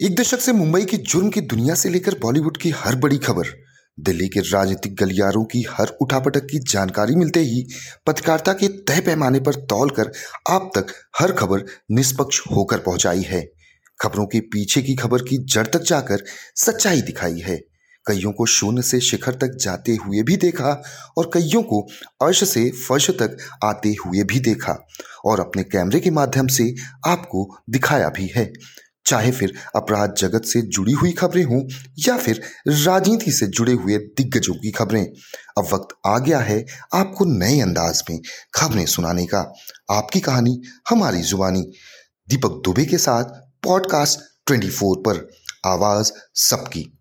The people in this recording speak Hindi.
एक दशक से मुंबई की जुर्म की दुनिया से लेकर बॉलीवुड की हर बड़ी खबर, दिल्ली के राजनीतिक गलियारों की हर उठापटक की जानकारी मिलते ही पत्रकारिता के तय पैमाने पर तौल कर आप तक हर खबर निष्पक्ष होकर पहुंचाई है। खबरों के पीछे की खबर की जड़ तक जाकर सच्चाई दिखाई है। कईयों को शून्य से शिखर तक जाते हुए भी देखा और कईयों को अर्श से फर्श तक आते हुए भी देखा और अपने कैमरे के माध्यम से आपको दिखाया भी है। चाहे फिर अपराध जगत से जुड़ी हुई खबरें हों या फिर राजनीति से जुड़े हुए दिग्गजों की खबरें। अब वक्त आ गया है आपको नए अंदाज में खबरें सुनाने का। आपकी कहानी, हमारी जुबानी, दीपक दुबे के साथ पॉडकास्ट 24 पर। आवाज़ सबकी।